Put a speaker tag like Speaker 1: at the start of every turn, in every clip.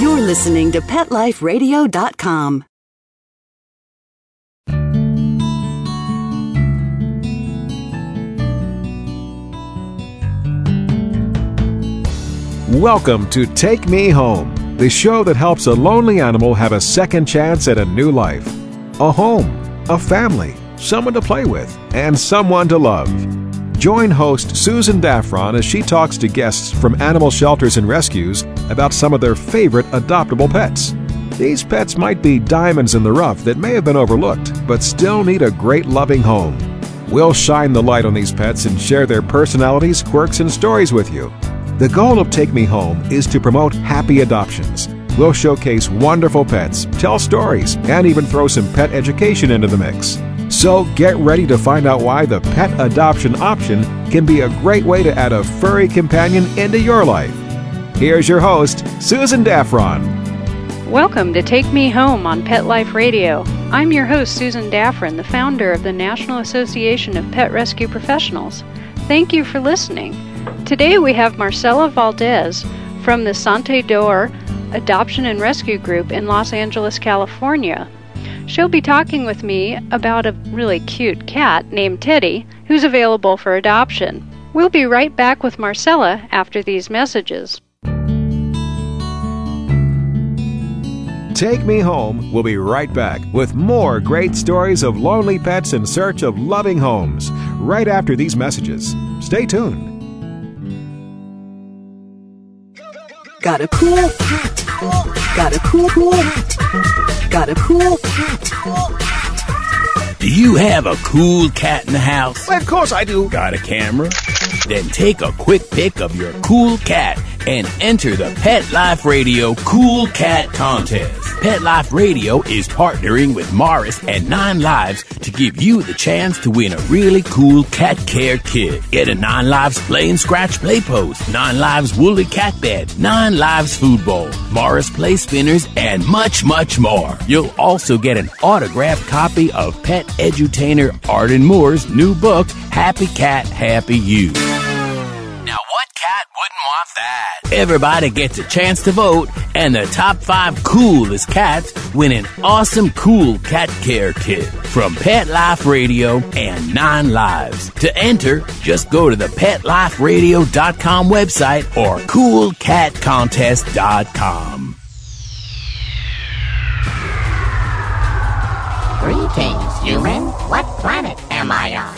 Speaker 1: You're listening to PetLifeRadio.com.
Speaker 2: Welcome to Take Me Home, the show that helps a lonely animal have a second chance at a new life. A home, a family, someone to play with, and someone to love. Join host Susan Daffron as she talks to guests from animal shelters and rescues about some of their favorite adoptable pets. These pets might be diamonds in the rough that may have been overlooked, but still need a great loving home. We'll shine the light on these pets and share their personalities, quirks, and stories with you. The goal of Take Me Home is to promote happy adoptions. We'll showcase wonderful pets, tell stories, and even throw some pet education into the mix. So get ready to find out why the pet adoption option can be a great way to add a furry companion into your life. Here's your host, Susan Daffron.
Speaker 3: Welcome to Take Me Home on Pet Life Radio. I'm your host, Susan Daffron, the founder of the National Association of Pet Rescue Professionals. Thank you for listening. Today we have Marcela Valdez from the Sante D'Or Adoption and Rescue Group in Los Angeles, California. She'll be talking with me about a really cute cat named Teddy who's available for adoption. We'll be right back with Marcella after these messages.
Speaker 2: Take Me Home We'll be right back with more great stories of lonely pets in search of loving homes right after these messages. Stay tuned.
Speaker 1: Got a cool cat. Got a cool, cool cat. Got a cool cat.
Speaker 4: Do you have a cool cat in the house?
Speaker 2: Of course I do.
Speaker 4: Got a camera? Then take a quick pic of your cool cat and enter the Pet Life Radio Cool Cat Contest. Pet Life Radio is partnering with Morris and Nine Lives to give you the chance to win a really cool cat care kit. Get a Nine Lives Play and Scratch Play Post, Nine Lives Woolly Cat Bed, Nine Lives Food Bowl, Morris Play Spinners, and much, much more. You'll also get an autographed copy of Pet Edutainer Arden Moore's new book, Happy Cat, Happy You. Now, what cat wouldn't want that? Everybody gets a chance to vote, and the top five coolest cats win an awesome cool cat care kit from Pet Life Radio and Nine Lives. To enter, just go to the PetLifeRadio.com website or CoolCatContest.com.
Speaker 5: Greetings, human. What planet am I on?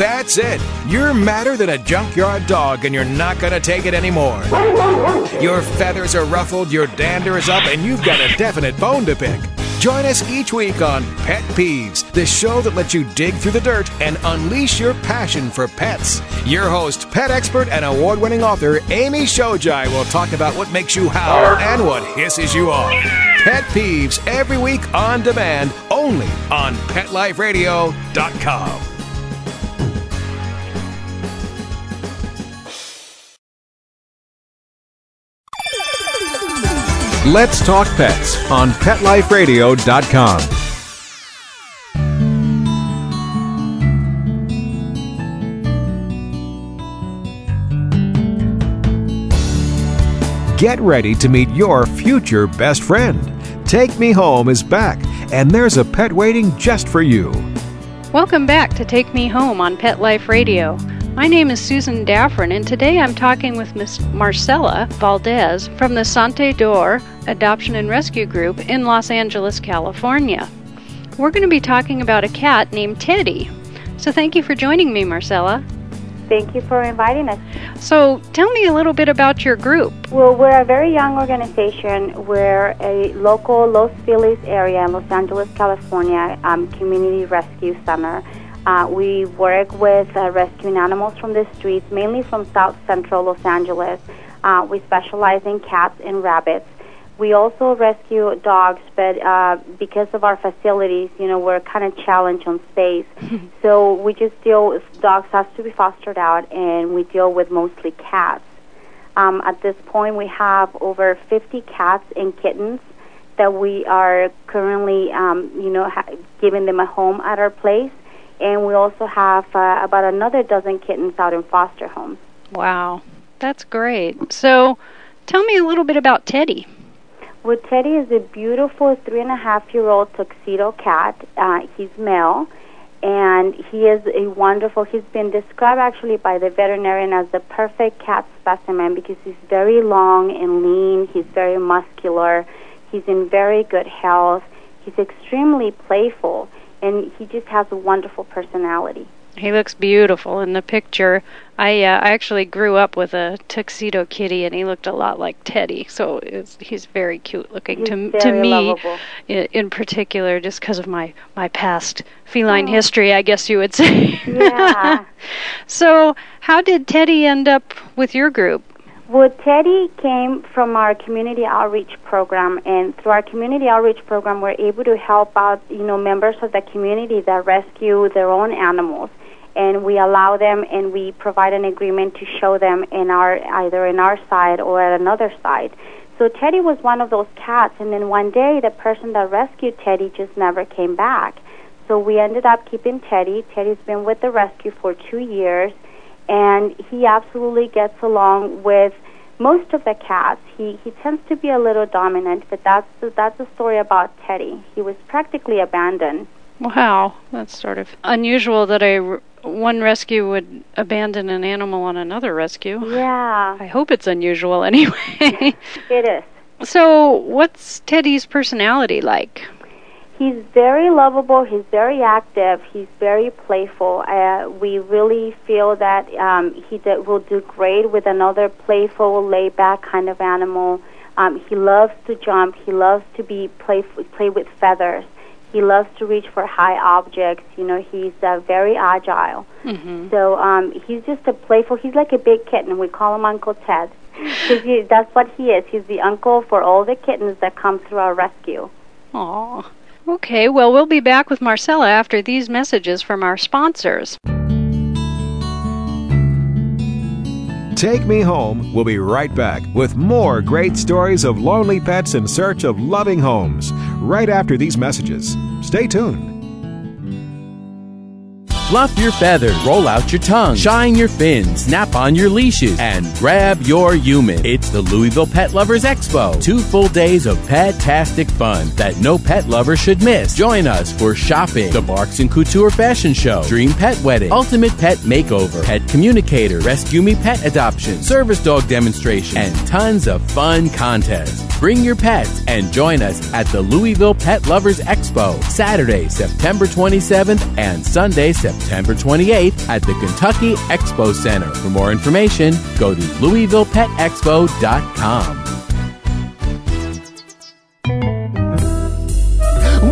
Speaker 2: That's it. You're madder than a junkyard dog and you're not going to take it anymore. Your feathers are ruffled, your dander is up, and you've got a definite bone to pick. Join us each week on Pet Peeves, the show that lets you dig through the dirt and unleash your passion for pets. Your host, pet expert, and award winning author Amy Shojai will talk about what makes you howl and what hisses you off. Pet Peeves every week on demand, only on PetLifeRadio.com. Let's Talk Pets on PetLifeRadio.com. Get ready to meet your future best friend. Take Me Home is back, and there's a pet waiting just for you.
Speaker 3: Welcome back to Take Me Home on Pet Life Radio. My name is Susan Daffron, and today I'm talking with Miss Marcella Valdez from the Sante D'Or Adoption and Rescue Group in Los Angeles, California. we're going to be talking about a cat named Teddy. So thank you for joining me, Marcella.
Speaker 6: Thank you for inviting us.
Speaker 3: So tell me a little bit about your group.
Speaker 6: Well, we're a very young organization. We're a local Los Feliz area in Los Angeles, California um, community rescue center. Uh, we work with uh, rescuing animals from the streets, mainly from South Central Los Angeles. Uh, we specialize in cats and rabbits. We also rescue dogs, but uh, because of our facilities, you know, we're kind of challenged on space. so we just deal. with Dogs have to be fostered out, and we deal with mostly cats. Um, at this point, we have over 50 cats and kittens that we are currently, um, you know, ha- giving them a home at our place, and we also have uh, about another dozen kittens out in foster homes.
Speaker 3: Wow, that's great. So tell me a little bit about Teddy.
Speaker 6: Well, Teddy is a beautiful three and a half year old tuxedo cat. Uh, he's male, and he is a wonderful. He's been described actually by the veterinarian as the perfect cat specimen because he's very long and lean. He's very muscular. He's in very good health. He's extremely playful, and he just has a wonderful personality.
Speaker 3: He looks beautiful in the picture. I uh, I actually grew up with a tuxedo kitty, and he looked a lot like Teddy. So it's, he's very cute looking
Speaker 6: He's
Speaker 3: to to me, in, in particular, just because of my my past feline
Speaker 6: Oh.
Speaker 3: history, I guess you would say.
Speaker 6: Yeah.
Speaker 3: so how did Teddy end up with your group?
Speaker 6: Well, Teddy came from our community outreach program, and through our community outreach program, we're able to help out, you know, members of the community that rescue their own animals, and we allow them and we provide an agreement to show them in our either in our side or at another side. So Teddy was one of those cats, and then one day the person that rescued Teddy just never came back. So we ended up keeping Teddy. Teddy's been with the rescue for two years and he absolutely gets along with most of the cats. He he tends to be a little dominant, but that's the, that's the story about Teddy. He was practically abandoned.
Speaker 3: Wow, that's sort of unusual that a one rescue would abandon an animal on another rescue.
Speaker 6: Yeah,
Speaker 3: I hope it's unusual anyway.
Speaker 6: it is.
Speaker 3: so, what's Teddy's personality like?
Speaker 6: He's very lovable. He's very active. He's very playful. Uh, we really feel that um, he d- will do great with another playful, laid-back kind of animal. Um, he loves to jump. He loves to be play play with feathers. He loves to reach for high objects. You know, he's uh, very agile.
Speaker 3: Mm-hmm.
Speaker 6: So um, he's just a playful. He's like a big kitten. We call him Uncle Ted. 'Cause he, that's what he is. He's the uncle for all the kittens that come through our rescue.
Speaker 3: Aw. Okay, well, we'll be back with Marcella after these messages from our sponsors.
Speaker 7: Take Me Home We'll be right back with more great stories of lonely pets in search of loving homes right after these messages. Stay tuned.
Speaker 4: Fluff your feathers, roll out your tongue, shine your fins, snap on your leashes, and grab your human. It's the Louisville Pet Lovers Expo. Two full days of pet-tastic fun that no pet lover should miss. Join us for shopping, the Barks and Couture Fashion Show, Dream Pet Wedding, Ultimate Pet Makeover, Pet Communicator, Rescue Me Pet Adoption, Service Dog Demonstration, and tons of fun contests. Bring your pets and join us at the Louisville Pet Lovers Expo, Saturday, September 27th and Sunday, September 28th at the Kentucky Expo Center. For more information, go to louisvillepetexpo.com.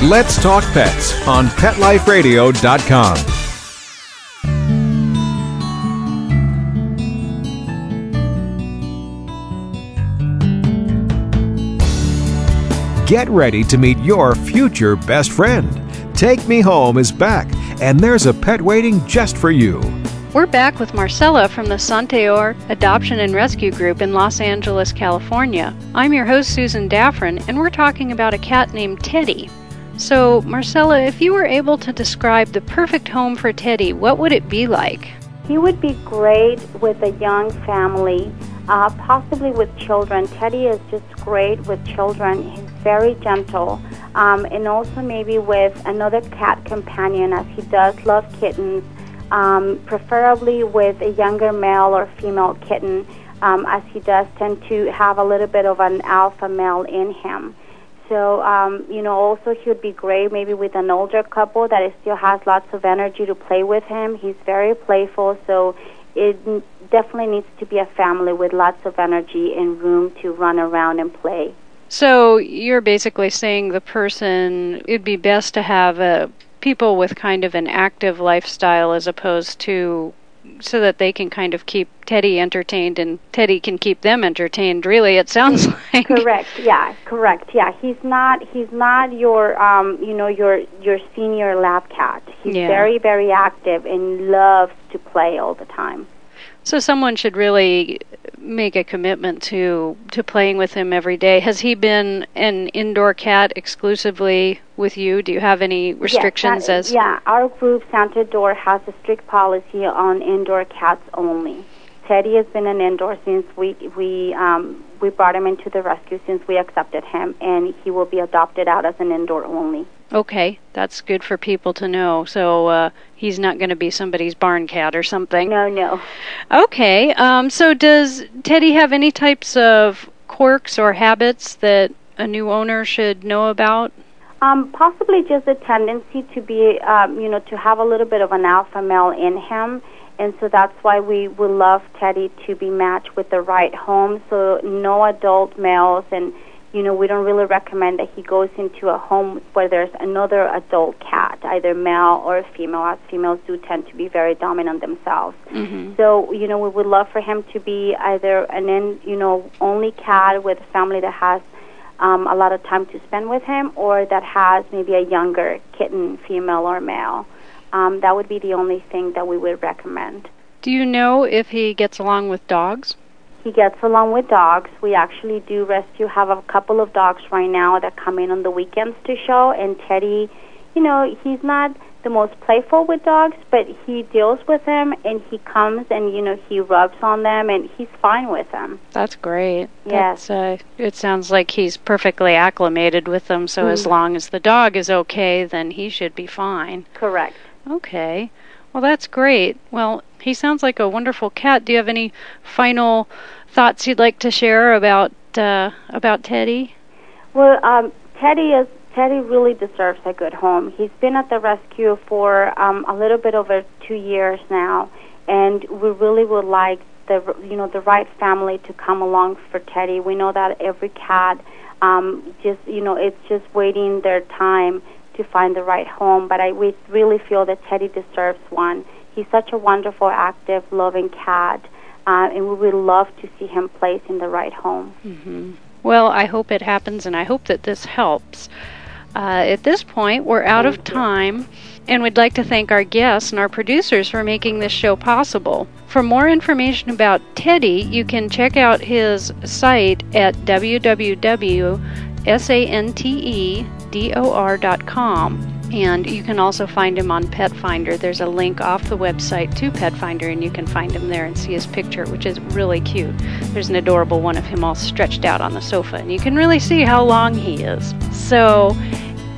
Speaker 7: Let's Talk Pets on PetLifeRadio.com. Get ready to meet your future best friend. Take Me Home is back, and there's a pet waiting just for you.
Speaker 3: We're back with Marcella from the Sante D'Or Adoption and Rescue Group in Los Angeles, California. I'm your host, Susan Daffron, and we're talking about a cat named Teddy. So, Marcella, if you were able to describe the perfect home for Teddy, what would it be like?
Speaker 6: He would be great with a young family, uh, possibly with children. Teddy is just great with children. He's very gentle, um, and also maybe with another cat companion, as he does love kittens, um, preferably with a younger male or female kitten, um, as he does tend to have a little bit of an alpha male in him. So, um, you know, also he would be great maybe with an older couple that still has lots of energy to play with him. He's very playful, so it definitely needs to be a family with lots of energy and room to run around and play.
Speaker 3: So you're basically saying the person it'd be best to have a people with kind of an active lifestyle as opposed to so that they can kind of keep Teddy entertained and Teddy can keep them entertained. Really, it sounds like
Speaker 6: correct. Yeah, correct. Yeah, he's not he's not your um you know your your senior lab cat. He's
Speaker 3: Yeah.
Speaker 6: very very active and loves to play all the time.
Speaker 3: So someone should really make a commitment to to playing with him every day. Has he been an indoor cat exclusively with you? Do you have any restrictions
Speaker 6: Yes, that-
Speaker 3: as
Speaker 6: yeah, our group Sante D'Or has a strict policy on indoor cats only. Teddy has been an indoor since we we um, we brought him into the rescue since we accepted him, and he will be adopted out as an indoor only.
Speaker 3: Okay, that's good for people to know. So uh, he's not going to be somebody's barn cat or something.
Speaker 6: No, no.
Speaker 3: Okay. Um, so does Teddy have any types of quirks or habits that a new owner should know about?
Speaker 6: Um, possibly just a tendency to be, um, you know, to have a little bit of an alpha male in him. And so that's why we would love Teddy to be matched with the right home. So no adult males, and you know, we don't really recommend that he goes into a home where there's another adult cat, either male or female, as females do tend to be very dominant themselves.
Speaker 3: Mm-hmm.
Speaker 6: So, you know, we would love for him to be either an in, you know, only cat with a family that has um, a lot of time to spend with him, or that has maybe a younger kitten, female or male. Um, that would be the only thing that we would recommend.
Speaker 3: Do you know if he gets along with dogs?
Speaker 6: He gets along with dogs. We actually do rescue, have a couple of dogs right now that come in on the weekends to show, and Teddy, you know, he's not the most playful with dogs, but he deals with them and he comes and, you know, he rubs on them and he's fine with them.
Speaker 3: That's great.
Speaker 6: Yes.
Speaker 3: That's, uh, it sounds like he's perfectly acclimated with them, so as
Speaker 6: Mm.
Speaker 3: long as the dog is okay, then he should be fine.
Speaker 6: Correct.
Speaker 3: Okay. Well, that's great. Well, he sounds like a wonderful cat. Do you have any final thoughts you'd like to share about uh, about Teddy?
Speaker 6: Well, um, Teddy is Teddy really deserves a good home. He's been at the rescue for um, a little bit over two years now, and we really would like the you know the right family to come along for Teddy. We know that every cat um, just you know it's just waiting their time to find the right home. But I we really feel that Teddy deserves one. He's such a wonderful, active, loving cat, uh, and we would love to see him placed in the right home.
Speaker 3: hmm Well, I hope it happens, and I hope that this helps. Uh, at this point, we're out of time, and we'd like to thank our guests and our producers for making this show possible. For more information about Teddy, you can check out his site at www.santedor.com. And you can also find him on Pet Finder. There's a link off the website to Pet Finder, and you can find him there and see his picture, which is really cute. There's an adorable one of him all stretched out on the sofa, and you can really see how long he is. So,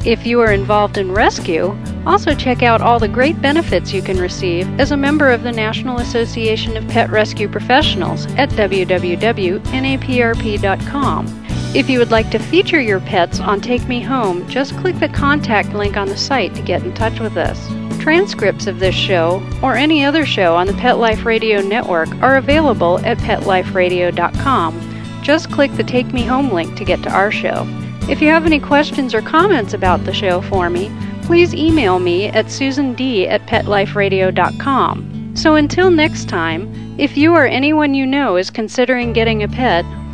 Speaker 3: if you are involved in rescue, also check out all the great benefits you can receive as a member of the National Association of Pet Rescue Professionals at www.naprp.com. If you would like to feature your pets on Take Me Home, just click the contact link on the site to get in touch with us. Transcripts of this show or any other show on the Pet Life Radio network are available at petliferadio.com. Just click the Take Me Home link to get to our show. If you have any questions or comments about the show for me, please email me at susand at petliferadio.com. So until next time, if you or anyone you know is considering getting a pet,